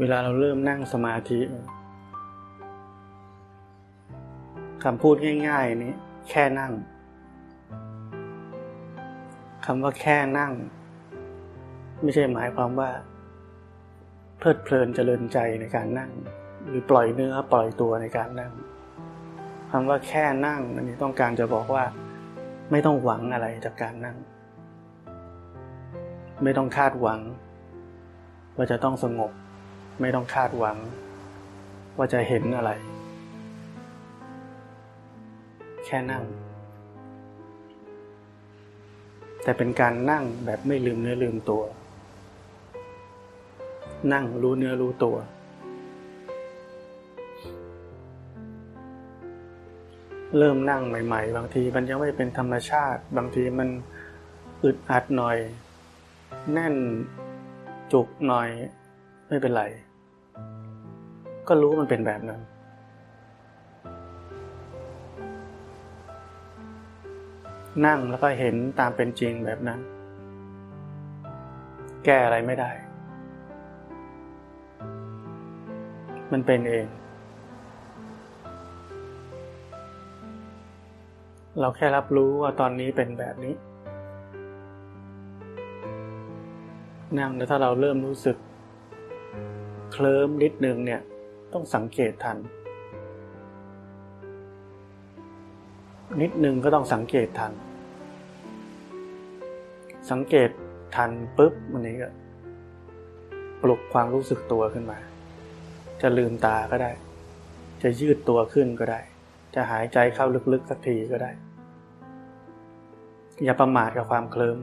เวลาเราเริ่มนั่งสมาธิคำพูดง่าย ๆ นี้ แค่นั่งคำว่าแค่นั่ง ไม่ใช่หมายความว่า เพลิดเพลินเจริญใจในการนั่ง หรือปล่อยเนื้อปล่อยตัวในการนั่งคำว่าแค่นั่งอันนี้ต้องการจะบอกว่า ไม่ต้องหวังอะไรจากการนั่ง ไม่ต้องคาดหวัง ว่าจะต้องสงบ ไม่ต้องคาดหวัง ว่าจะเห็นอะไร แค่นั่ง แต่เป็นการนั่งแบบไม่ลืมเนื้อลืมตัว นั่งรู้เนื้อรู้ตัว เริ่มนั่งใหม่ ๆ บางทีมันยังไม่เป็นธรรมชาติ บางทีมันอึดอัดหน่อย แน่นจุกหน่อย ไม่เป็นไร ก็รู้มันเป็นแบบนั้น นั่งแล้วก็เห็นตามเป็นจริงแบบนั้น แก้อะไรไม่ได้ มันเป็นเอง เราแค่รับรู้ว่าตอนนี้เป็นแบบนี้ นั่งแล้วถ้าเราเริ่มรู้สึก เคลิ้มนิดนึงเนี่ยต้องสังเกตทัน นิดนึงก็ต้องสังเกตทัน สังเกตทันปุ๊บมันนี้ก็ปลุกความรู้สึกตัวขึ้นมา จะลืมตาก็ได้ จะยืดตัวขึ้นก็ได้ จะหายใจเข้าลึกๆสักทีก็ได้ อย่าประมาทกับความเคลิ้ม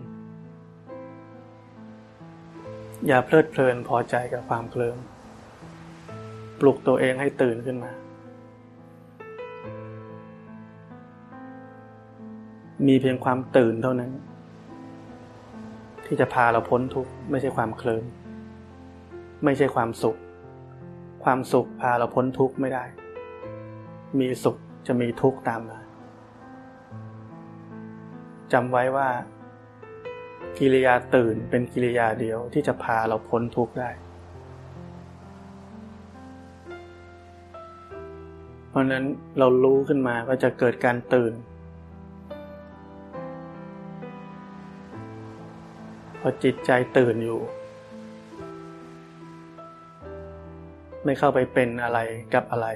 อย่าเพลิดเพลินพอใจกับความเคลิ้ม ลุกตัวเองให้ตื่นขึ้นมา มีเพียงความตื่นเท่านั้น ที่จะพาเราพ้นทุกข์ไม่ใช่ความเคลิ้มไม่ใช่ความสุข ความสุขพาเราพ้นทุกข์ไม่ได้ มีสุขจะมีทุกข์ตามมาจำไว้ว่า กิริยาตื่นเป็นกิริยาเดียวที่จะพาเราพ้นทุกข์ได้ เพราะนั้นเรารู้ขึ้นมาก็จะเกิดการตื่น พอจิตใจตื่นอยู่ ไม่เข้าไปเป็นอะไรกับอะไร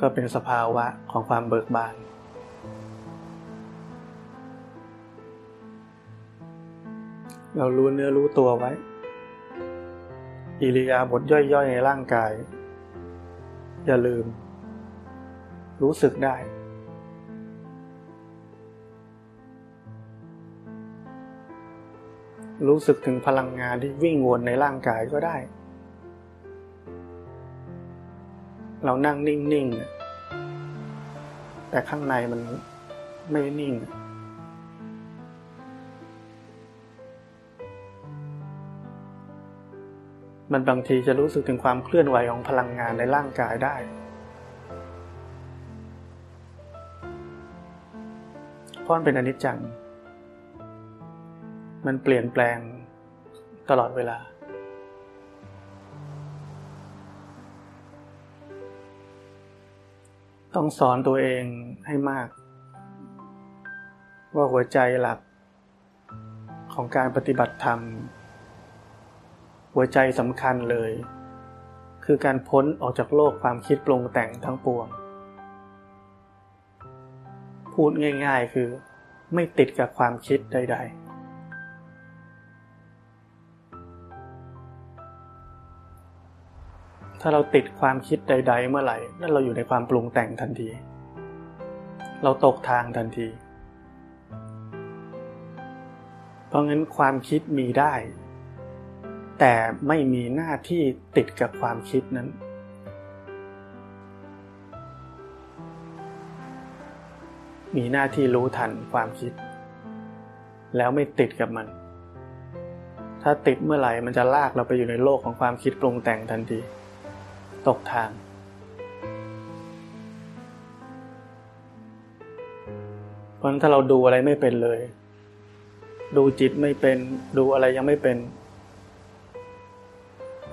ก็เป็นสภาวะของความเบิกบานเรารู้เนื้อรู้ตัวไว้ อิริยาบถย่อยๆในร่างกาย อย่าลืม รู้สึกได้ รู้สึกถึงพลังงานที่วิ่งวนในร่างกายก็ได้ เรานั่งนิ่งๆ แต่ข้างในมันไม่นิ่ง มันบางทีจะรู้สึกถึงความเคลื่อนไหวของพลังงานในร่างกายได้ เพราะมันเป็นอนิจจัง มันเปลี่ยนแปลงตลอดเวลา ต้องสอนตัวเองให้มาก ว่าหัวใจหลักของการปฏิบัติธรรม หัวใจสำคัญเลย คือการพ้นออกจากโลกความคิดปรุงแต่งทั้งปวง พูดง่าย ๆ คือ ไม่ติดกับความคิดใดๆถ้าเราติดความคิดใด ๆ เมื่อไหร่ นั่นเราอยู่ในความปรุงแต่งทันที เราตกทางทันที เพราะงั้นความคิดมีได้ แต่ไม่มีหน้าที่ติดกับความคิดนั้น มีหน้าที่รู้ทันความคิด แล้วไม่ติดกับมัน ถ้าติดเมื่อไหร่มันจะลากเราไปอยู่ในโลกของความคิดปรุงแต่งทันที ตกทาง เพราะถ้าเราดูอะไรไม่เป็นเลย ดูจิตไม่เป็น ดูอะไรยังไม่เป็น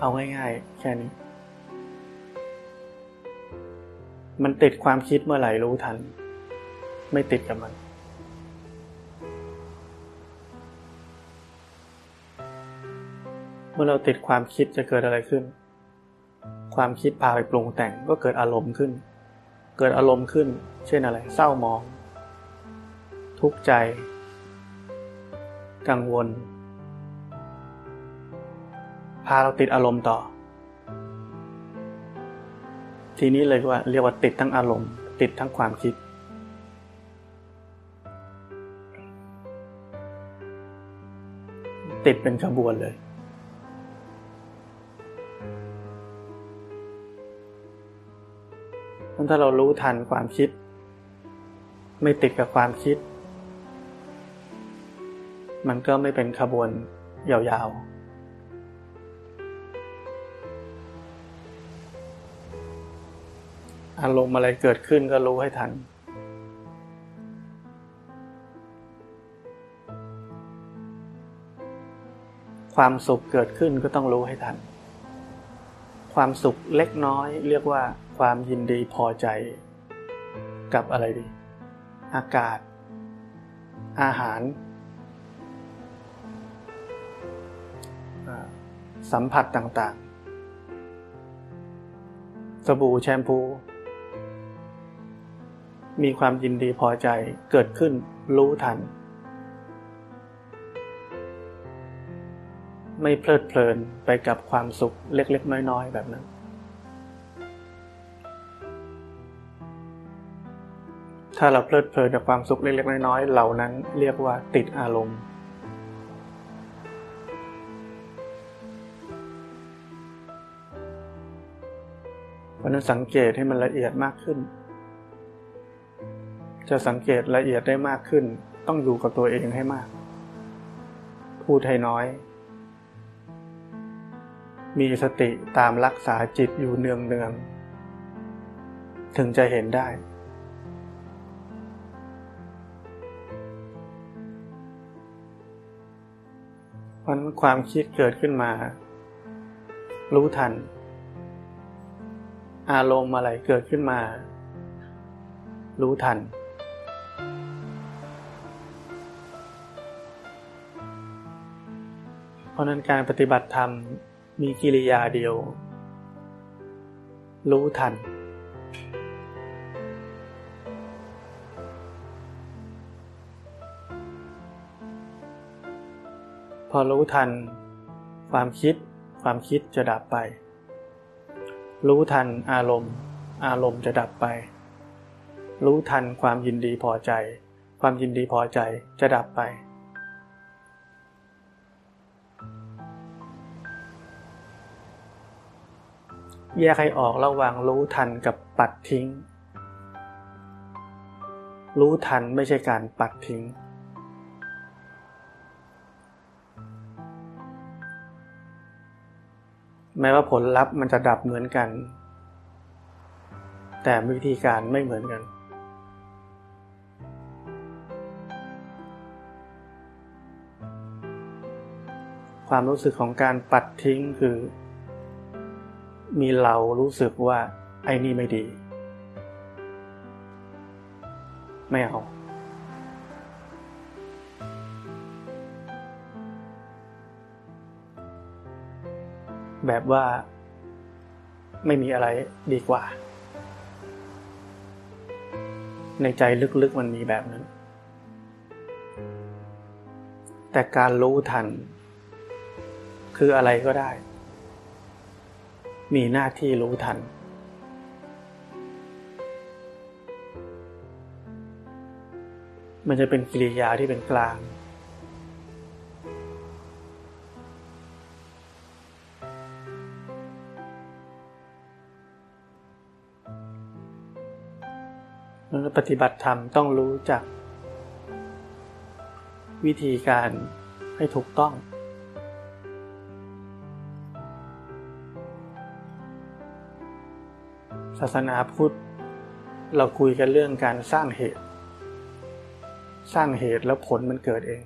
เอาง่ายๆ แค่นี้ มันติดความคิดเมื่อไหร่รู้ทัน ไม่ติดกับมัน เมื่อเราติดความคิดจะเกิดอะไรขึ้น ความคิดพาไปปรุงแต่งก็เกิดอารมณ์ขึ้น เกิดอารมณ์ขึ้น เช่นอะไร เศร้ามอง ทุกข์ใจ กังวล พาเราติดอารมณ์ต่อ ทีนี้เลยว่าเรียกว่าติดทั้งอารมณ์ ติดทั้งความคิด ติดเป็นขบวนเลย ถ้าเรารู้ทันความคิด ไม่ติดกับความคิด มันก็ไม่เป็นขบวนยาวๆ อารมณ์อะไรเกิดขึ้นก็รู้ให้ทัน ความสุขเกิดขึ้นก็ต้องรู้ให้ทัน ความสุขเล็กน้อยเรียกว่าความยินดีพอใจ กับอะไรดี อากาศ อาหาร สัมผัสต่างๆสบู่แชมพู มีความยินดีพอใจเกิดขึ้นรู้ทัน ไม่เพลิดเพลินไปกับความสุขเล็ก ๆ น้อย ๆ แบบนั้น ถ้าเราเพลิดเพลินกับความสุขเล็ก ๆ น้อย ๆ เหล่านั้นเรียกว่าติดอารมณ์เพราะนั้นสังเกตให้มันละเอียดมากขึ้น จะสังเกตละเอียดได้มากขึ้น ต้องอยู่กับตัวเองให้มาก พูดให้น้อย มีสติตามรักษาจิตอยู่เนืองๆถึงจะเห็นได้เพราะความคิดเกิดขึ้นมา รู้ทัน อารมณ์อะไรเกิดขึ้นมา รู้ทัน เพราะนั้นการปฏิบัติธรรมมีกิริยาเดียว รู้ทัน พอรู้ทัน ความคิด ความคิดจะดับไป รู้ทันอารมณ์ อารมณ์จะดับไป รู้ทันความยินดีพอใจ ความยินดีพอใจจะดับไป แยกให้ออกระหว่างรู้ทันกับปัดทิ้ง รู้ทันไม่ใช่การปัดทิ้ง แม้ว่าผลลัพธ์มันจะดับเหมือนกัน แต่วิธีการไม่เหมือนกัน ความรู้สึกของการปัดทิ้งคือ มีเรารู้สึกว่าไอ้นี่ไม่ดี ไม่เอา แบบว่าไม่มีอะไรดีกว่า ในใจลึกๆมันมีแบบนั้น แต่การรู้ทัน คืออะไรก็ได้ มีหน้าที่รู้ทัน มันจะเป็นกิริยาที่เป็นกลาง ปฏิบัติธรรมต้องรู้จักวิธีการให้ถูกต้อง ศาสนาพุทธ เราคุยกันเรื่องการสร้างเหตุ สร้างเหตุแล้วผลมันเกิดเอง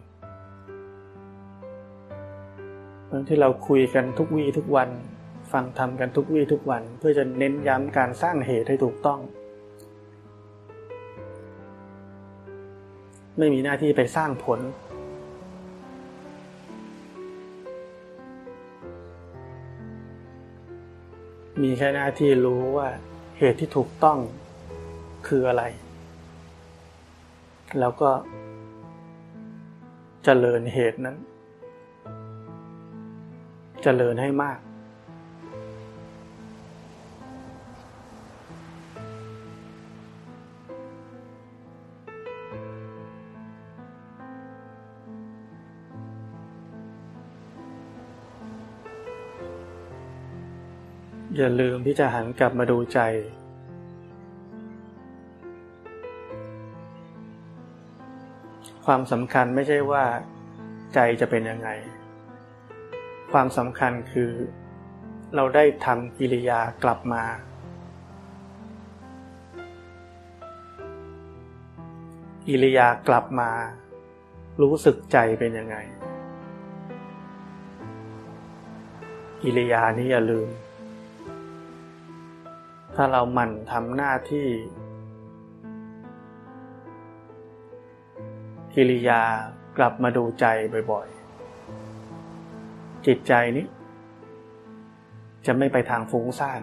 เรื่องที่เราคุยกันทุกวีทุกวัน ฟังทำกันทุกวี่ทุกวัน เพื่อจะเน้นย้ำการสร้างเหตุให้ถูกต้อง ไม่มีหน้าที่ไปสร้างผลมีแค่หน้าที่รู้ว่า เหตุที่ถูกต้องคืออะไร แล้วก็จเจริญเหตุนั้นจเจริญให้มาก อย่าลืมที่จะหันกลับมาดูใจ ความสำคัญไม่ใช่ว่า ใจจะเป็นยังไง ความสำคัญคือ เราได้ทำกิริยากลับมา กิริยากลับมา รู้สึกใจเป็นยังไง กิริยานี้อย่าลืม ถ้าเราหมั่นทำหน้าที่ กิริยากลับมาดูใจบ่อยๆ จิตใจนี้ จะไม่ไปทางฟุ้งซ่าน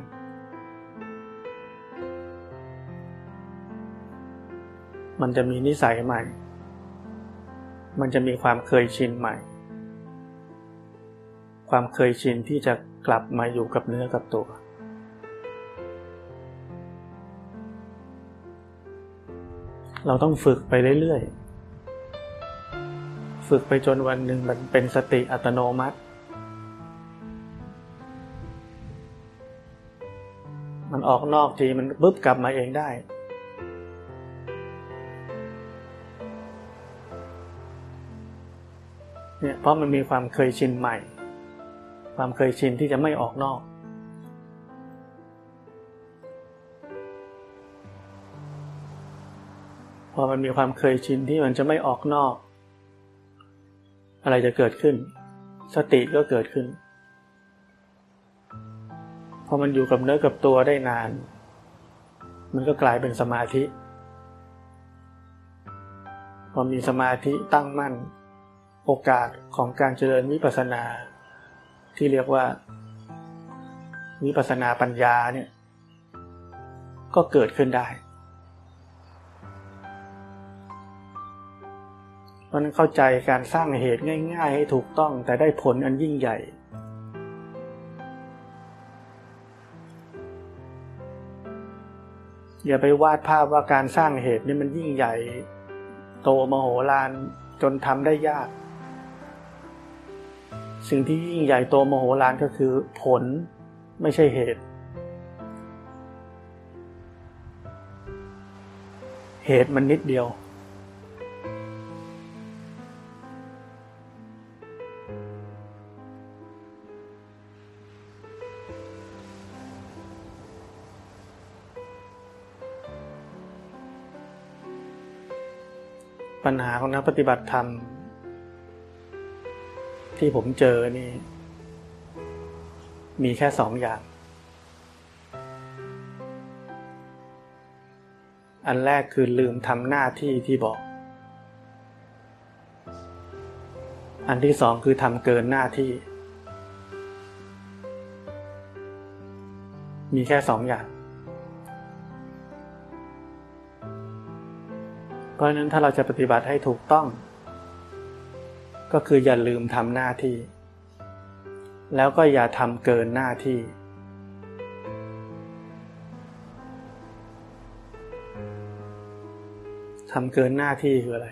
มันจะมีนิสัยใหม่ มันจะมีความเคยชินใหม่ ความเคยชินที่จะกลับมาอยู่กับเนื้อกับตัว เราต้องฝึกไปเรื่อยๆ ฝึกไปจนวันหนึ่งมันเป็นสติอัตโนมัติ มันออกนอกทีมันปุ๊บกลับมาเองได้เนี่ยเพราะมันมีความเคยชินใหม่ ความเคยชินที่จะไม่ออกนอก พอมันมีความเคยชินที่มันจะไม่ออกนอก อะไรจะเกิดขึ้น สติก็เกิดขึ้น พอมันอยู่กับเนื้อกับตัวได้นาน มันก็กลายเป็นสมาธิ พอมีสมาธิตั้งมั่น โอกาสของการเจริญวิปัสสนา ที่เรียกว่า วิปัสสนาปัญญาเนี่ย ก็เกิดขึ้นได้ ราะนั้นเข้าใจการสร้างเหตุง่าย ๆ ให้ถูกต้องแต่ได้ผลอันยิ่งใหญ่ อย่าไปวาดภาพว่าการสร้างเหตุนี่มันยิ่งใหญ่ โตมโหฬารจนทำได้ยาก สิ่งที่ยิ่งใหญ่โตมโหฬารก็คือผลไม่ใช่เหตุ เหตุมันนิดเดียว ปัญหาของนักปฏิบัติธรรม ที่ผมเจอนี่ มีแค่สองอย่าง อันแรกคือลืมทำหน้าที่ที่บอก อันที่สองคือทำเกินหน้าที่ มีแค่สองอย่าง เพราะฉะนั้นถ้าเราจะปฏิบัติให้ถูกต้อง ก็คืออย่าลืมทำหน้าที่ แล้วก็อย่าทำเกินหน้าที่ ทำเกินหน้าที่คืออะไร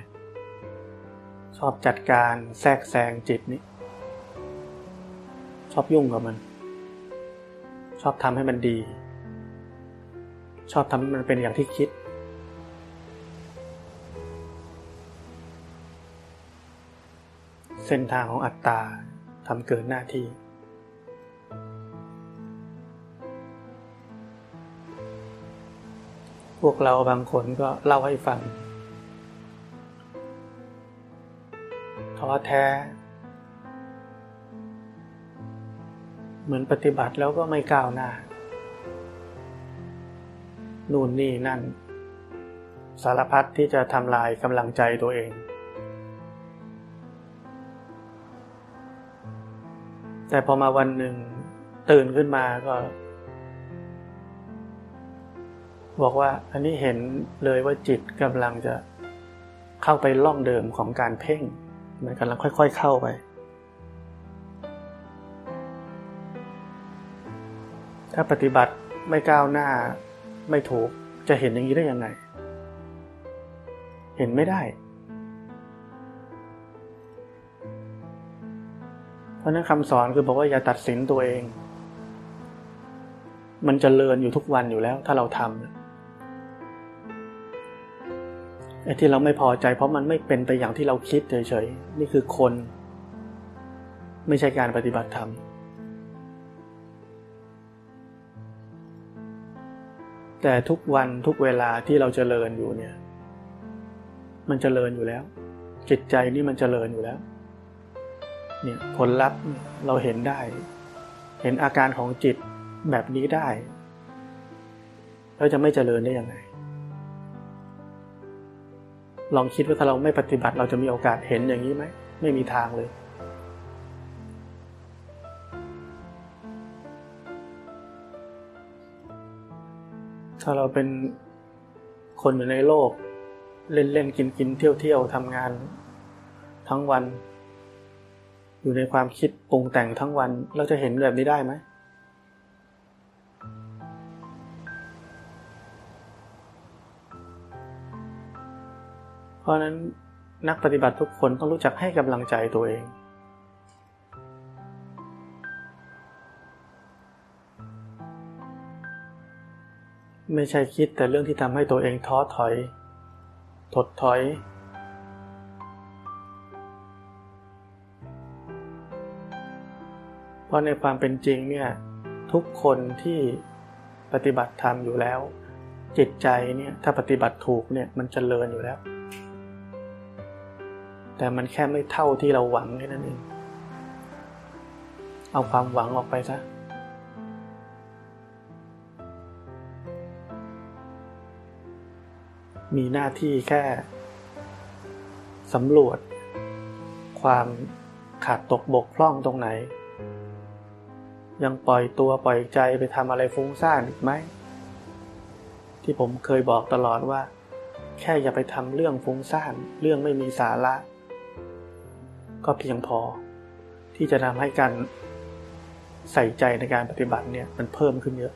ชอบจัดการแทรกแซงจิตนี้ชอบยุ่งกับมัน ชอบทำให้มันดี ชอบทำให้มันเป็นอย่างที่คิด ส้นทางของอัตตาทำเกินหน้าที่ พวกเราบางคนก็เล่าให้ฟังท้อแท้ เหมือนปฏิบัติแล้วก็ไม่ก้าวหน้า นู่นนี่นั่น สารพัดที่จะทำลายกำลังใจตัวเอง แต่พอมาวันหนึ่งตื่นขึ้นมาก็ บอกว่าอันนี้เห็นเลยว่าจิตกำลังจะเข้าไปล่องเดิมของการเพ่ง มันกำลังค่อย ๆ เข้าไป ถ้าปฏิบัติไม่ก้าวหน้าไม่ถูกจะเห็นอย่างนี้ได้ยังไง เห็นไม่ได้ เพราะนั้นคำสอนคือบอกว่าอย่าตัดสินตัวเอง มันจเจริญอยู่ทุกวันอยู่แล้ว ถ้าเราทำไอ้ที่เราไม่พอใจ เพราะมันไม่เป็นไปอย่างที่เราคิดเฉยๆนี่คือคน ไม่ใช่การปฏิบัติธรรมแต่ทุกวันทุกเวลาที่เราจเจริญอยู่เนี่ย มันจเจริญอยู่แล้ว จิตใจนี่มันจเจริญอยู่แล้ว เนี่ยผลลัพธ์เราเห็นได้ เห็นอาการของจิตแบบนี้ได้แล้วจะไม่เจริญได้ยังไง ลองคิดว่าถ้าเราไม่ปฏิบัติเราจะมีโอกาสเห็นอย่างนี้ไหม ไม่มีทางเลย ถ้าเราเป็นคนอยู่ในโลก เล่นเล่นกินกินเที่ยวเที่ยวทำงาน ทั้งวัน อยู่ในความคิดปรุงแต่งทั้งวัน เราจะเห็นแบบนี้ได้ไหม เพราะนั้นนักปฏิบัติทุกคนต้องรู้จักให้กำลังใจตัวเอง ไม่ใช่คิดแต่เรื่องที่ทำให้ตัวเองท้อถอย ถดถอย ราะในความเป็นจริงเนี่ยทุกคนที่ปฏิบัติธรรมอยู่แล้ว จิตใจเนี่ยถ้าปฏิบัติถูกเนี่ยมันจเจริญอยู่แล้ว แต่มันแค่ไม่เท่าที่เราหวังแค่นั้นเองเอาความหวังออกไปซะมีหน้าที่แค่สำรวจ ความขาดตกบกพร่องตรงไหน ยังปล่อยตัวปล่อยใจไปทำอะไรฟุ้งซ่านอีกไหม ที่ผมเคยบอกตลอดว่า แค่อย่าไปทำเรื่องฟุ้งซ่านเรื่องไม่มีสาระ ก็เพียงพอ ที่จะทำให้การใส่ใจในการปฏิบัติเนี่ยมันเพิ่มขึ้นเยอะ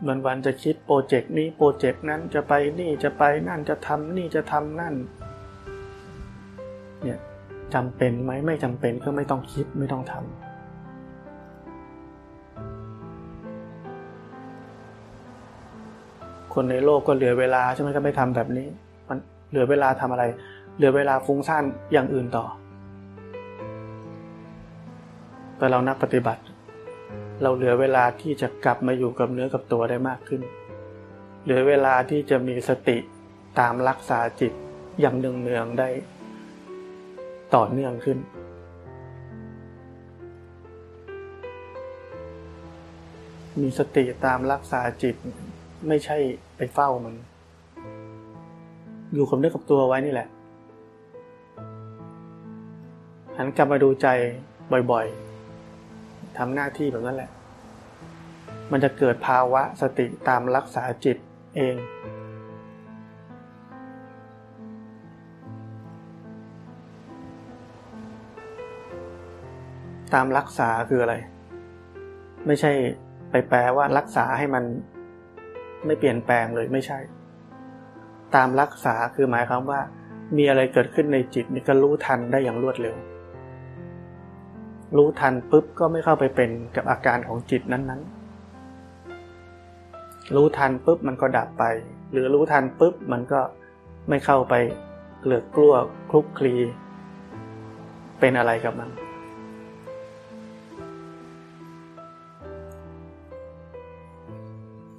เหมือนวันจะคิดโปรเจกต์นี้โปรเจกต์นั้นจะไปนี่จะไปนั่นจะทำนี่จะทำนั่น เนี่ยจำเป็นไหมไม่จำเป็นก็ไม่ต้องคิดไม่ต้องทำคนในโลกก็เหลือเวลาใช่ไหมก็ไม่ทำแบบนี้ มันเหลือเวลาทำอะไร เหลือเวลาฟุ้งซ่านอย่างอื่นต่อ แต่เรานักปฏิบัติ เราเหลือเวลาที่จะกลับมาอยู่กับเนื้อกับตัวได้มากขึ้น เหลือเวลาที่จะมีสติตามรักษาจิตอย่างเนืองๆได้ต่อเนื่องขึ้น มีสติตามรักษาจิตไม่ใช่ไปเฝ้ามัน อยู่กับเนื้อกับตัวไว้นี่แหละหันกลับมาดูใจบ่อยๆ ทำหน้าที่แบบนั้นแหละ มันจะเกิดภาวะสติตามรักษาจิตเอง ตามรักษาคืออะไร ไม่ใช่ไปแปลว่ารักษาให้มันไม่เปลี่ยนแปลงเลยไม่ใช่ ตามรักษาคือหมายความว่า มีอะไรเกิดขึ้นในจิตนี่ก็รู้ทันได้อย่างรวดเร็ว รู้ทันปุ๊บก็ไม่เข้าไปเป็นกับอาการของจิตนั้นๆ รู้ทันปุ๊บมันก็ดับไป หรือรู้ทันปุ๊บมันก็ไม่เข้าไปเกลือกกลัวคลุกคลี เป็นอะไรกับมัน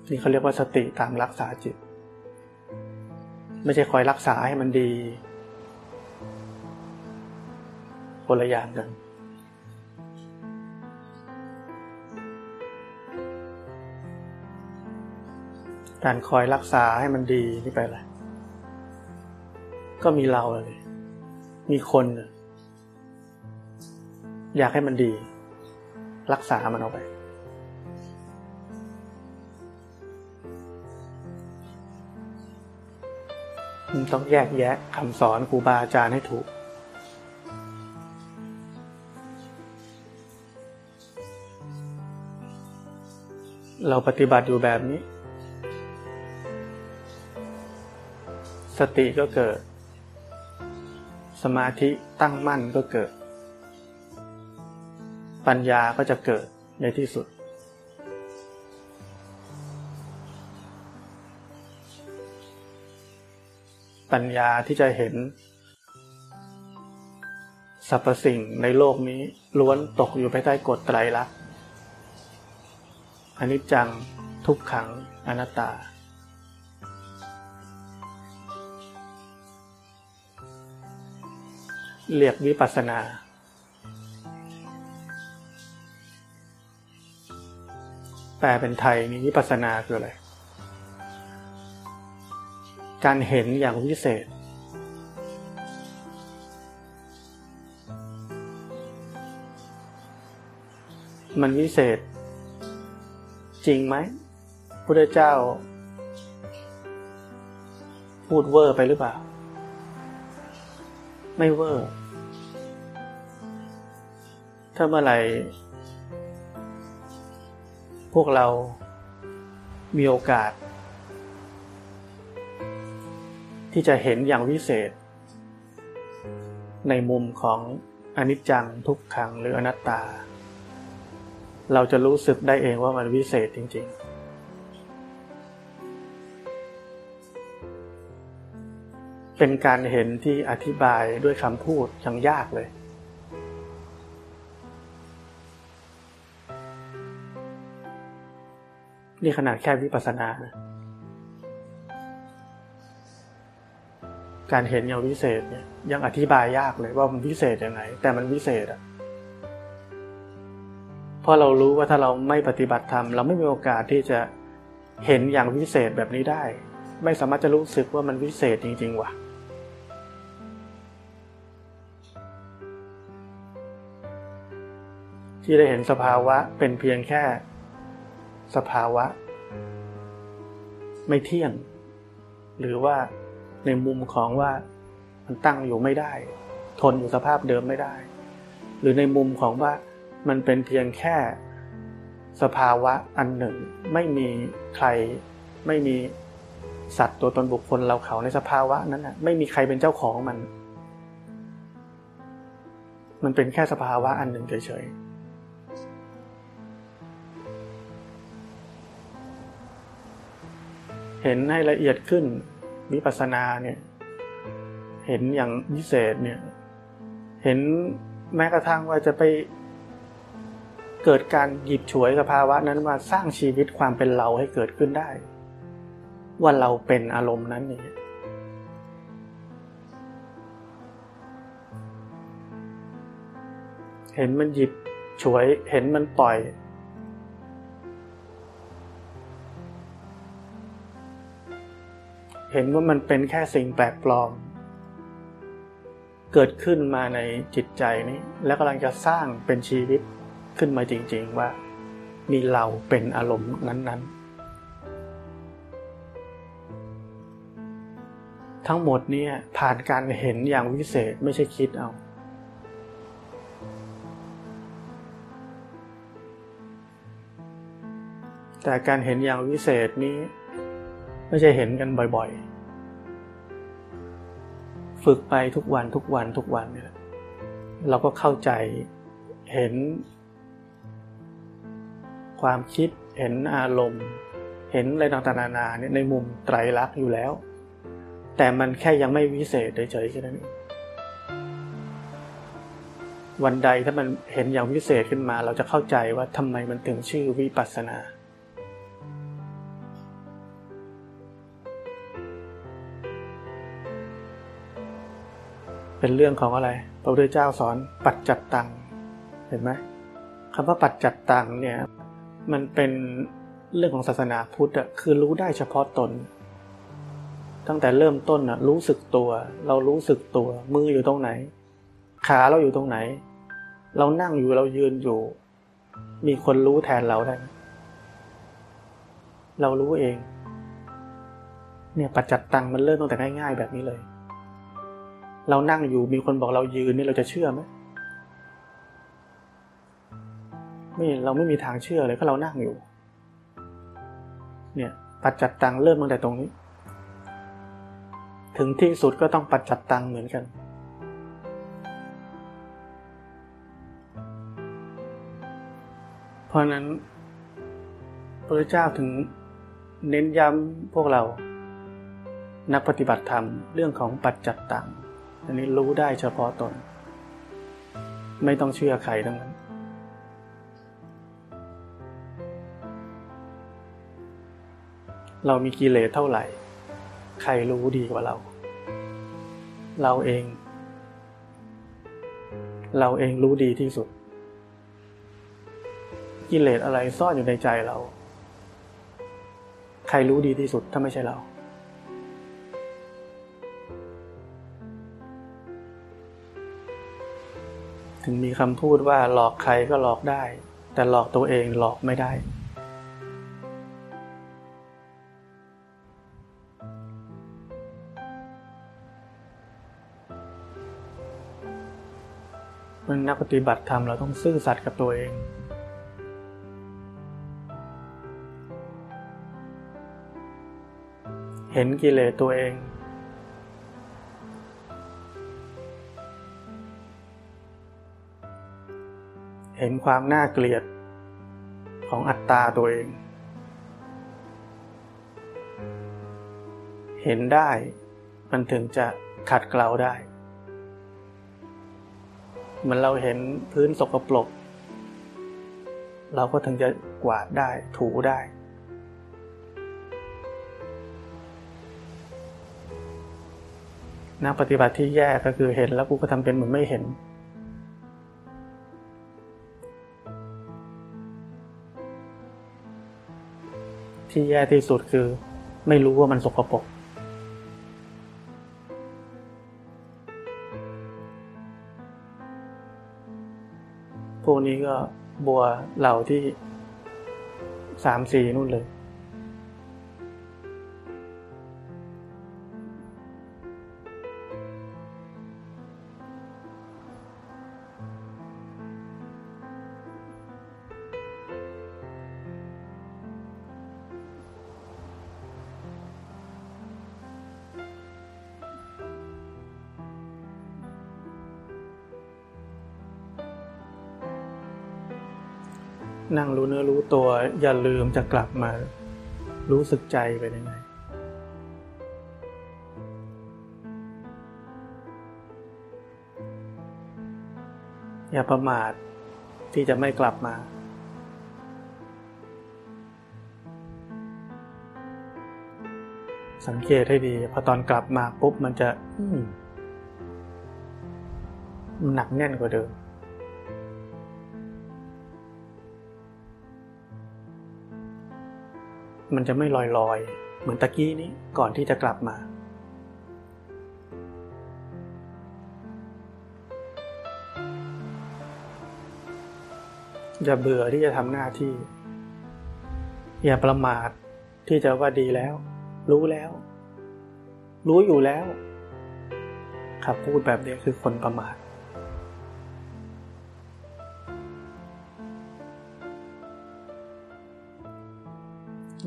นี่เขาเรียกว่าสติตามรักษาจิต ไม่ใช่คอยรักษาให้มันดีคนละอย่างกัน การคอยรักษาให้มันดีนี่ไปอะไรก็มีเราเลย มีคน อยากให้มันดี รักษามันเอาไปมันต้องแยกแยะคำสอนครูบาอาจารย์ให้ถูก เราปฏิบัติอยู่แบบนี้ สติก็เกิด สมาธิตั้งมั่นก็เกิด ปัญญาก็จะเกิดในที่สุด ปัญญาที่จะเห็นสรรพสิ่งในโลกนี้ล้วนตกอยู่ภายใต้กฎไตรลักษณ์อนิจจังทุกขังอนัตตา เรียกวิปัสสนา แปลเป็นไทยนี่วิปัสสนาคืออะไร การเห็นอย่างวิเศษ มันวิเศษ จริงไหมพุทธเจ้า พูดเวอร์ไปหรือเปล่า ไม่เวอร์ ถ้าเมื่อไหร่พวกเรามีโอกาส ที่จะเห็นอย่างวิเศษ ในมุมของอนิจจังทุกขังหรืออนัตตา เราจะรู้สึกได้เองว่ามันวิเศษจริง ๆ เป็นการเห็นที่อธิบายด้วยคำพูดยังยากเลย นี่ขนาดแค่วิปัสสนานะการเห็นอย่างวิเศษเนี่ยยังอธิบายยากเลยว่ามันวิเศษยังไง แต่มันวิเศษอะเพราะเรารู้ว่าถ้าเราไม่ปฏิบัติธรรมเราไม่มีโอกาสที่จะเห็นอย่างวิเศษแบบนี้ได้ ไม่สามารถจะรู้สึกว่ามันวิเศษจริง ๆ ว่ะ ที่ได้เห็นสภาวะเป็นเพียงแค่ สภาวะ ไม่เที่ยง หรือว่าในมุมของว่ามันตั้งอยู่ไม่ได้ ทนอยู่สภาพเดิมไม่ได้ หรือในมุมของว่ามันเป็นเพียงแค่ สภาวะอันหนึ่ง ไม่มีใครไม่มีสัตว์ตัวตนบุคคลเราเขาในสภาวะนั้นนะไม่มีใครเป็นเจ้าของมัน มันเป็นแค่สภาวะอันหนึ่งเฉยๆ เห็นให้ละเอียดขึ้นวิปัสสนาเนี่ยเห็นอย่างพิเศษเนี่ยเห็นแม้กระทั่งว่าจะไปเกิดการหยิบฉวยสภาวะนั้นมาสร้างชีวิตความเป็นเราให้เกิดขึ้นได้ ว่าเราเป็นอารมณ์นั้นนี่เห็นมันหยิบฉวยเห็นมันปล่อย เห็นว่ามันเป็นแค่สิ่งแปลกปลอม เกิดขึ้นมาในจิตใจนี้ แล้วกำลังจะสร้างเป็นชีวิตขึ้นมาจริง ๆ ว่า มีเราเป็นอารมณ์นั้น ๆ ทั้งหมดนี้ผ่านการเห็นอย่างวิเศษไม่ใช่คิดเอาแต่การเห็นอย่างวิเศษนี้ ไม่ใช่เห็นกันบ่อยๆ ฝึกไปทุกวันทุกวันทุกวันเนี่ยเราก็เข้าใจเห็น ความคิดเห็นอารมณ์ เห็นอะไรต่างๆนานาเนี่ยในมุมไตรลักษณ์อยู่แล้ว แต่มันแค่ยังไม่วิเศษเฉยๆแค่นั้นเองวันใดถ้ามันเห็นอย่างวิเศษขึ้นมา เราจะเข้าใจว่าทำไมมันถึงชื่อวิปัสสนา เป็นเรื่องของอะไร พระพุทธเจ้าสอนปัจจัตตัง เห็นไหมคำว่าปัจจัตตังเนี่ย มันเป็นเรื่องของศาสนาพุทธอะคือรู้ได้เฉพาะตน ตั้งแต่เริ่มต้นอะรู้สึกตัว เรารู้สึกตัว มืออยู่ตรงไหน ขาเราอยู่ตรงไหน เรานั่งอยู่เรายืนอยู่ มีคนรู้แทนเราได้ เรารู้เอง เนี่ยปัจจัตตังมันเริ่มตั้งแต่ง่ายๆแบบนี้เลย เรานั่งอยู่มีคนบอกเรายืนนี่เราจะเชื่อไหมไม่เราไม่มีทางเชื่อเลยเพราะเรานั่งอยู่ เนี่ยปัจจัตตังเริ่มตั้งแต่ตรงนี้ ถึงที่สุดก็ต้องปัจจัตตังเหมือนกัน เพราะนั้นพระเจ้าถึงเน้นย้ำพวกเรา นักปฏิบัติธรรมเรื่องของปัจจัตตัง อันนี้รู้ได้เฉพาะตน ไม่ต้องเชื่อใครทั้งนั้น เรามีกิเลสเท่าไหร่ ใครรู้ดีกว่าเรา เราเอง เราเองรู้ดีที่สุด กิเลสอะไรซ่อนอยู่ในใจเรา ใครรู้ดีที่สุดถ้าไม่ใช่เรา ถึงมีคำพูดว่าหลอกใครก็หลอกได้ แต่หลอกตัวเองหลอกไม่ได้เมันนักปฏิบัติธรรมเราต้องซื่อสัตย์กับตัวเองเห็นกิเลสตัวเอง เห็นความน่าเกลียดของอัตตาตัวเอง เห็นได้มันถึงจะขัดเกลาได้ เหมือนเราเห็นพื้นสกปรกเราก็ถึงจะกวาดได้ถูได้ นักปฏิบัติที่แย่ก็คือเห็นแล้วกูก็ทำเป็นเหมือนไม่เห็น ที่แย่ที่สุดคือ ไม่รู้ว่ามันสกปรกพวกนี้ก็บัวเหล่าที่สามสี่นู่นเลย งรู้เนื้อรู้ตัว อย่าลืมจะกลับมา รู้สึกใจไปยังไงอย่าประมาทที่จะไม่กลับมา สังเกตให้ดี พอตอนกลับมาปุ๊บมันจะอืมมันหนักแน่นกว่าเดิม มันจะไม่ลอยลอยเหมือนตะกี้นี้ก่อนที่จะกลับมา อย่าเบื่อที่จะทำหน้าที่ อย่าประมาทที่จะว่าดีแล้ว รู้แล้ว รู้อยู่แล้วครับพูดแบบนี้คือคนประมาท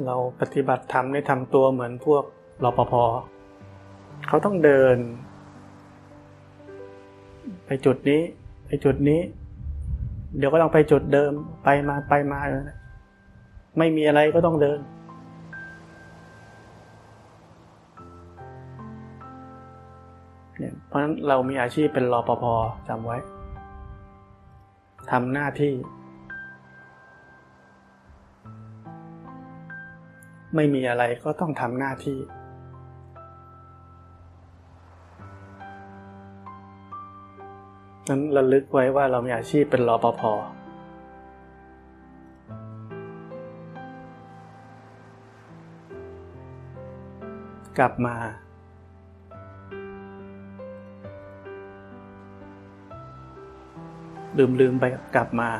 เราปฏิบัติธรรมได้ทำตัวเหมือนพวกรปภเขาต้องเดิน ไปจุดนี้ ไปจุดนี้ เดี๋ยวก็ต้องไปจุดเดิมไปมาไปมา ไม่มีอะไรก็ต้องเดิน เนี่ยเพราะฉะนั้นเรามีอาชีพเป็นรปภจำไว้ทำหน้าที่ ไม่มีอะไรก็ต้องทำหน้าที่ นั้นระลึกไว้ว่าเรามีอาชีพเป็นรอปภกลับมา ลืมลืมไปกลับมา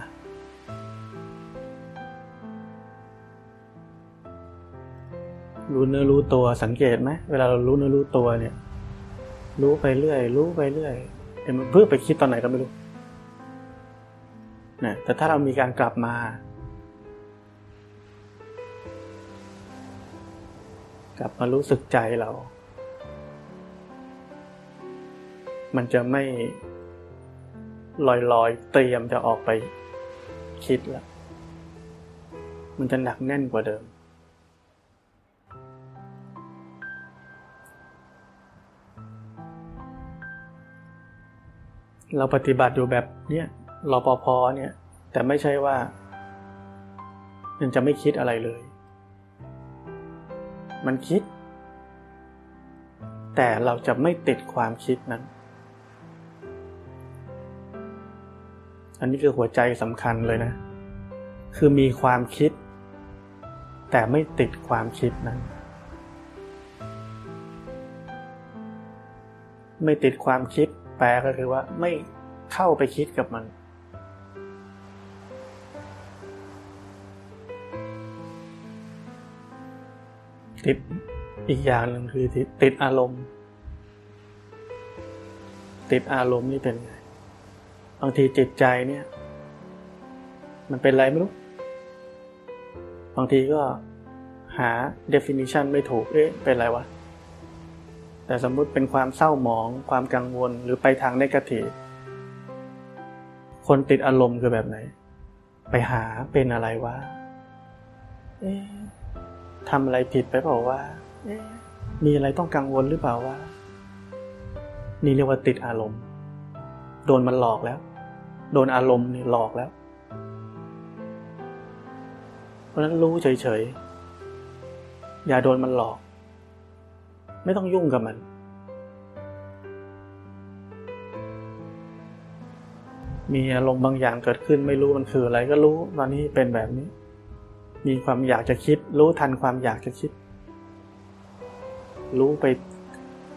รู้เนื้อรู้ตัวสังเกตไหมเวลาเรารู้เนื้อรู้ตัวเนี่ย รู้ไปเรื่อย รู้ไปเรื่อยเดี๋ยวมันเพื่อไปคิดตอนไหนก็ไม่รู้นะแต่ถ้าเรามีการกลับมา กลับมารู้สึกใจเรา มันจะไม่ลอยๆ เตรียมจะออกไปคิดแล้วมันจะหนักแน่นกว่าเดิม เราปฏิบัติอยู่แบบเนี้ยรอปภเนี่ย แต่ไม่ใช่ว่า มันจะไม่คิดอะไรเลย มันคิด แต่เราจะไม่ติดความคิดนั้น อันนี้คือหัวใจสำคัญเลยนะ คือมีความคิด แต่ไม่ติดความคิดนั้น ไม่ติดความคิด แปลก็คือว่าไม่เข้าไปคิดกับมัน ติดอีกอย่างหนึ่งคือติดติดอารมณ์ ติดอารมณ์นี่เป็นไงบางทีจิตใจเนี่ย มันเป็นอะไรไม่รู้ บางทีก็หา definition ไม่ถูก เอ๊ะ เป็นอะไรวะ แต่สมมุติเป็นความเศร้าหมอง ความกังวลหรือไปทางนกาทีฟคนติดอารมณ์คือแบบไหน ไปหาเป็นอะไรวะทำอะไรผิดไปเปล่าว่า มีอะไรต้องกังวลหรือเปล่าว่า นี่เรียกว่าติดอารมณ์ โดนมันหลอกแล้ว โดนอารมณ์นี่หลอกแล้ว เพราะฉะนั้นรู้เฉยๆ อย่าโดนมันหลอก ไม่ต้องยุ่งกับมัน มีอารมณ์บางอย่างเกิดขึ้นไม่รู้มันคืออะไรก็รู้ตอนนี้เป็นแบบนี้ มีความอยากจะคิด รู้ทันความอยากจะคิด รู้ไป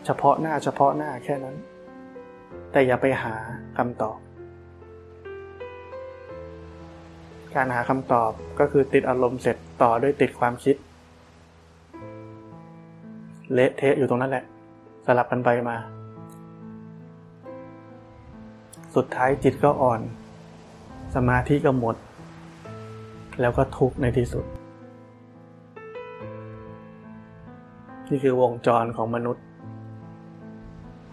เฉพาะหน้าเฉพาะหน้าแค่นั้น แต่อย่าไปหาคำตอบการหาคำตอบก็คือติดอารมณ์เสร็จต่อด้วยติดความคิด เละเทะอยู่ตรงนั้นแหละ สลับกันไปมา สุดท้ายจิตก็อ่อน สมาธิก็หมด แล้วก็ทุกข์ในที่สุด นี่คือวงจรของมนุษย์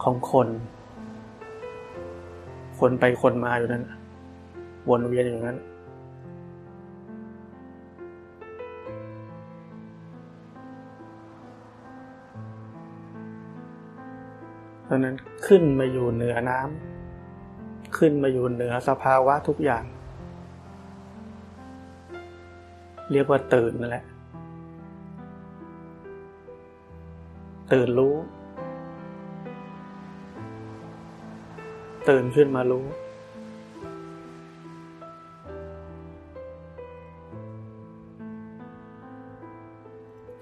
ของคน คนไปคนมาอยู่นั่นวนเวียนอยู่นั้น ราะนั้นขึ้นมาอยู่เหนือน้ำขึ้นมาอยู่เหนือสภาวะทุกอย่าง เรียกว่าตื่นนั่นแหละ ตื่นรู้ ตื่นขึ้นมารู้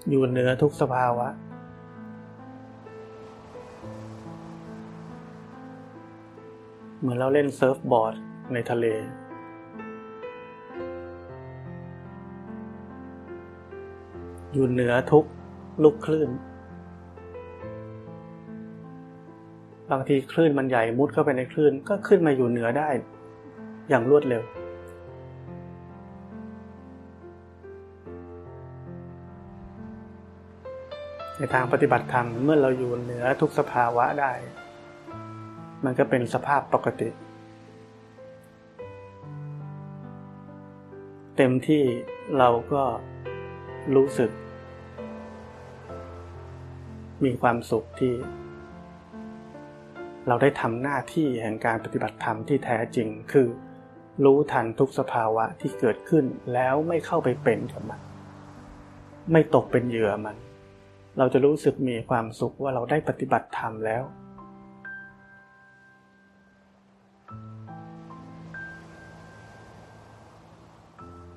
อยู่เหนือทุกสภาวะ เหมือนเราเล่นเซิร์ฟบอร์ดในทะเล อยู่เหนือทุกลูกคลื่น บางทีคลื่นมันใหญ่มุดเข้าไปในคลื่นก็ขึ้นมาอยู่เหนือได้ อย่างรวดเร็ว ในทางปฏิบัติธรรมเมื่อเราอยู่เหนือทุกสภาวะได้ มันก็เป็นสภาพปกติ เต็มที่เราก็รู้สึก มีความสุขที่ เราได้ทำหน้าที่แห่งการปฏิบัติธรรมที่แท้จริงคือรู้ทันทุกสภาวะที่เกิดขึ้นแล้วไม่เข้าไปเป็นกับมัน ไม่ตกเป็นเหยื่อมัน เราจะรู้สึกมีความสุขว่าเราได้ปฏิบัติธรรมแล้ว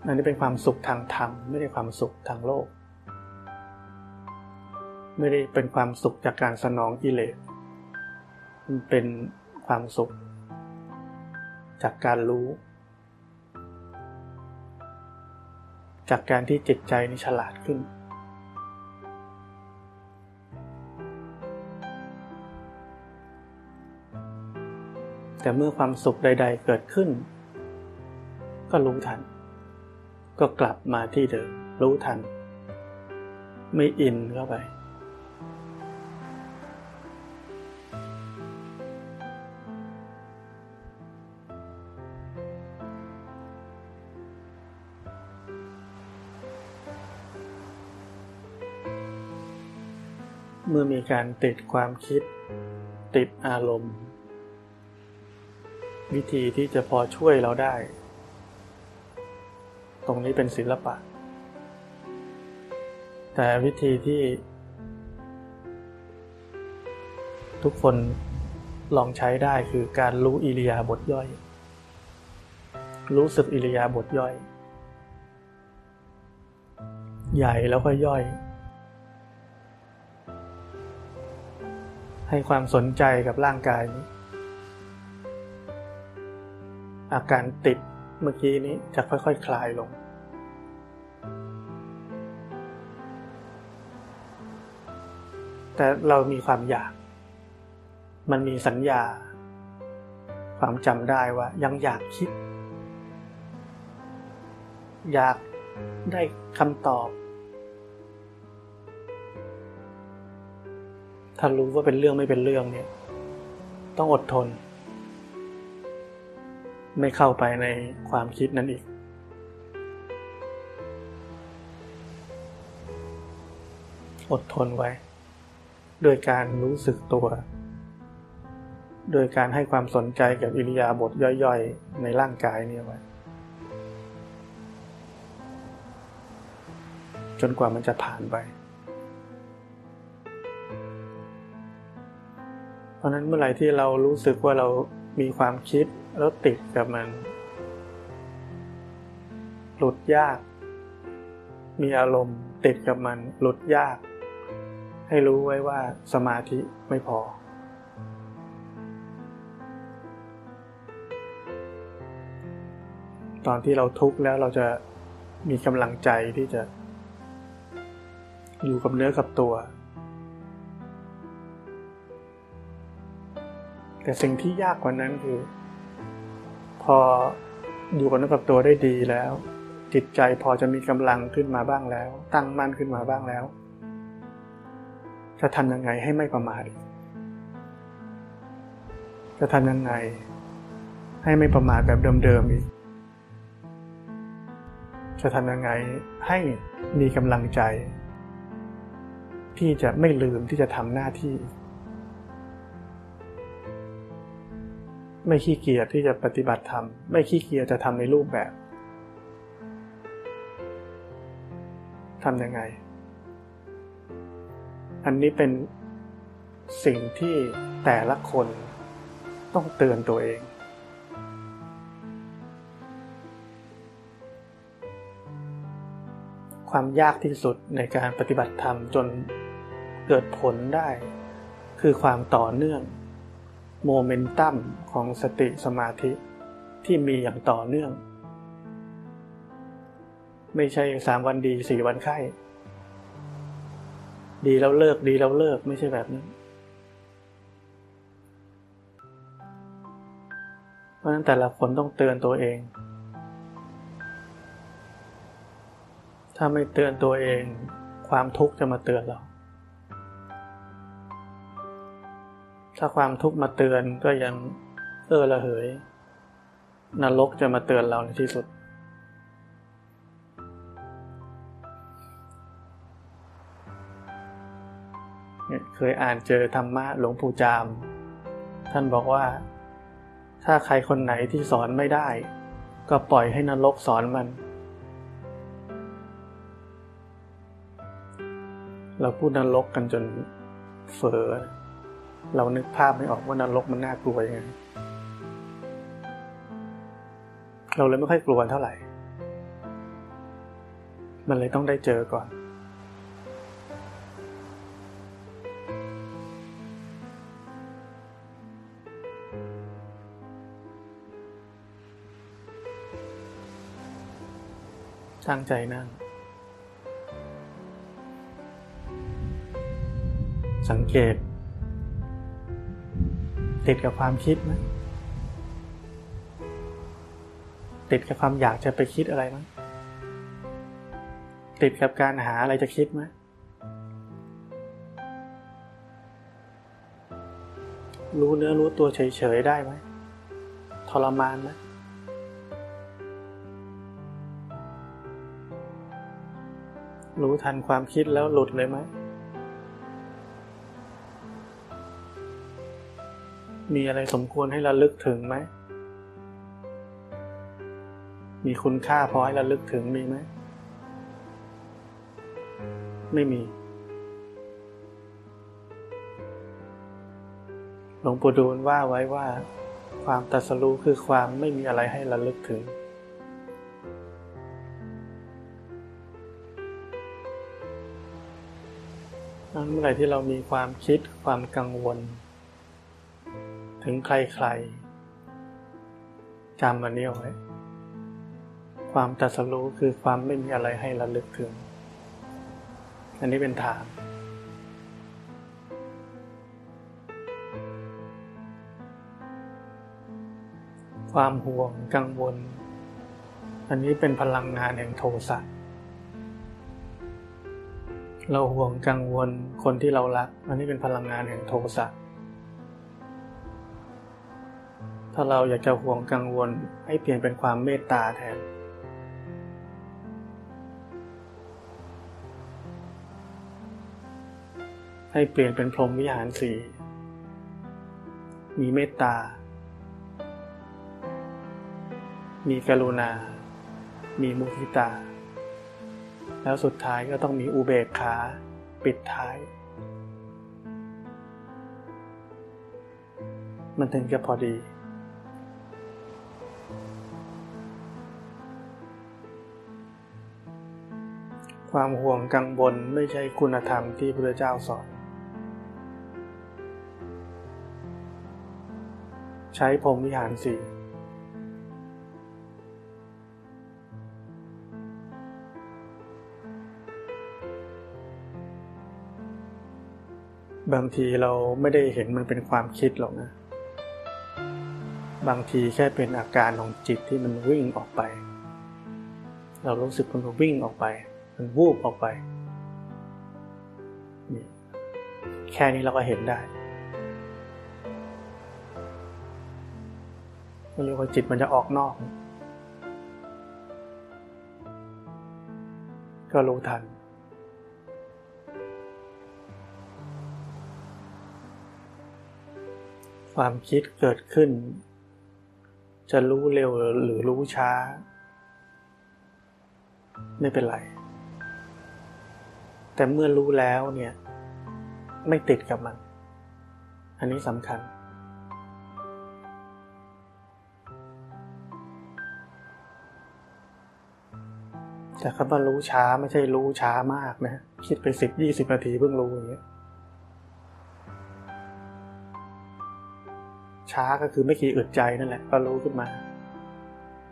อันนี้เป็นความสุขทางธรรมไม่ได้ความสุขทางโลก ไม่ได้เป็นความสุขจากการสนองกิเลสมันเป็นความสุข จากการรู้ จากการที่จิตใจนี่ฉลาดขึ้น แต่เมื่อความสุขใด ๆ เกิดขึ้น ก็รู้ทัน ก็กลับมาที่เดิมรู้ทัน ไม่อินเข้าไป เมื่อมีการติดความคิด ติดอารมณ์ วิธีที่จะพอช่วยเราได้ ตรงนี้เป็นศิลปะ แต่วิธีที่ ทุกคนลองใช้ได้คือการรู้อิริยาบถย่อย รู้สึกอิริยาบถย่อย ใหญ่แล้วก็ย่อย ให้ความสนใจกับร่างกาย อาการติด เมื่อกี้นี้จะค่อยๆคคลายลง แต่เรามีความอยาก มันมีสัญญา ความจำได้ว่ายังอยากคิด อยากได้คำตอบ ถ้ารู้ว่าเป็นเรื่องไม่เป็นเรื่องเนี่ย ต้องอดทน ไม่เข้าไปในความคิดนั้นอีก อดทนไว้ โดยการรู้สึกตัว โดยการให้ความสนใจกับอิริยาบถย่อยๆ ในร่างกายนี่ไว้ จนกว่ามันจะผ่านไป เพราะนั้นเมื่อไหร่ที่เรารู้สึกว่าเรา มีความคิดแล้วติดกับมัน หลุดยาก มีอารมณ์ ติดกับมัน หลุดยาก ให้รู้ไว้ว่าสมาธิไม่พอ ตอนที่เราทุกข์แล้วเราจะมีกำลังใจที่จะ อยู่กับเนื้อกับตัว แต่สิ่งที่ยากกว่านั้นคือ พออยู่กับนักับตัวได้ดีแล้ว จิตใจพอจะมีกำลังขึ้นมาบ้างแล้ว ตั้งมั่นขึ้นมาบ้างแล้ว จะทำยังไงให้ไม่ประมาทจะทำยังไง ให้ไม่ประมาทแบบเดิมๆอีกจะทำยังไงให้มีกำลังใจ ที่จะไม่ลืมที่จะทำหน้าที่ ไม่ขี้เกียจที่จะปฏิบัติธรรม ไม่ขี้เกียจจะทำในรูปแบบทำยังไง อันนี้เป็นสิ่งที่แต่ละคนต้องเตือนตัวเอง ความยากที่สุดในการปฏิบัติธรรมจนเกิดผลได้ คือความต่อเนื่อง โมเมนตัมของสติสมาธิที่มีอย่างต่อเนื่อง ไม่ใช่สามวันดีสี่วันไข้ดีแล้วเลิกดีแล้วเลิกไม่ใช่แบบนั้นเพราะฉะนั้นแต่ละคนต้องเตือนตัวเอง ถ้าไม่เตือนตัวเอง ความทุกข์จะมาเตือนเรา ถ้าความทุกข์มาเตือนก็ยังเออละเหย นรกจะมาเตือนเราในที่สุด เคยอ่านเจอธรรมะหลวงปู่จาม ท่านบอกว่า ถ้าใครคนไหนที่สอนไม่ได้ ก็ปล่อยให้นรกสอนมัน เราพูดนรกกันจนเฟ้อ เรานึกภาพไม่ออกว่านรกมันน่ากลัวยังไงเราเลยไม่ค่อยกลัวเท่าไหร่ มันเลยต้องได้เจอก่อน ตั้งใจนั่ง สังเกต ติดกับความคิดไหมติดกับความอยากจะไปคิดอะไรไหมติดกับการหาอะไรจะคิดไหมรู้เนื้อรู้ตัวเฉยๆได้ไหมทรมานไหมรู้ทันความคิดแล้วหลุดเลยไหม มีอะไรสมควรให้ระลึกถึงไหม มีคุณค่าพอให้ระลึกถึงมีไหม ไม่มี หลวงปู่ดูลว่าไว้ว่า ความตัสรู้คือความไม่มีอะไรให้ระลึกถึง นั้นเมื่อไหร่ที่เรามีความคิดความกังวล ถึงใครๆจำมันนี้เอาไว้ ความตัสรู้คือความไม่มีอะไรให้ระลึกถึง อันนี้เป็นฐานความห่วงกังวล อันนี้เป็นพลังงานแห่งโทสะ เราห่วงกังวลคนที่เรารัก อันนี้เป็นพลังงานแห่งโทสะ ถ้าเราอยากจะห่วงกังวลให้เปลี่ยนเป็นความเมตตาแทน ให้เปลี่ยนเป็นพรหมวิหารสีมีเมตตา มีกรุณา มีมุทิตา แล้วสุดท้ายก็ต้องมีอุเบกขาปิดท้าย มันถึงจะพอดี ความห่วงกังวลไม่ใช่คุณธรรมที่พระเจ้าสอน ใช้พรมวิหารสี่บางทีเราไม่ได้เห็นมันเป็นความคิดหรอกนะ บางทีแค่เป็นอาการของจิตที่มันวิ่งออกไป เรารู้สึกมันวิ่งออกไป มันวูบออกไป แค่นี้เราก็เห็นได้เรียกว่าจิตมันจะออกนอก ก็รู้ทัน ความคิดเกิดขึ้น จะรู้เร็วหรือรู้ช้า ไม่เป็นไร แต่เมื่อรู้แล้วเนี่ย ไม่ติดกับมัน อันนี้สำคัญ แต่คำว่ารู้ช้าไม่ใช่รู้ช้ามากนะ คิดไปสิบยี่สิบนาทีเพิ่งรู้อย่างเงี้ยช้าก็คือไม่ขี่อึดใจนั่นแหละก็รู้ขึ้นมา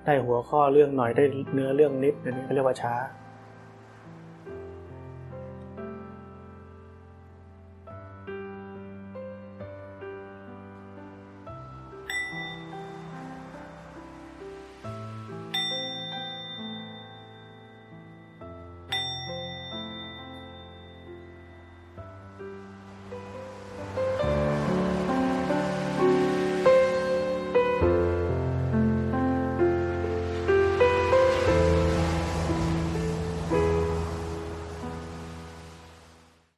ได้หัวข้อเรื่องหน่อยได้เนื้อเรื่องนิดอันนี้เขาเรียกว่าช้า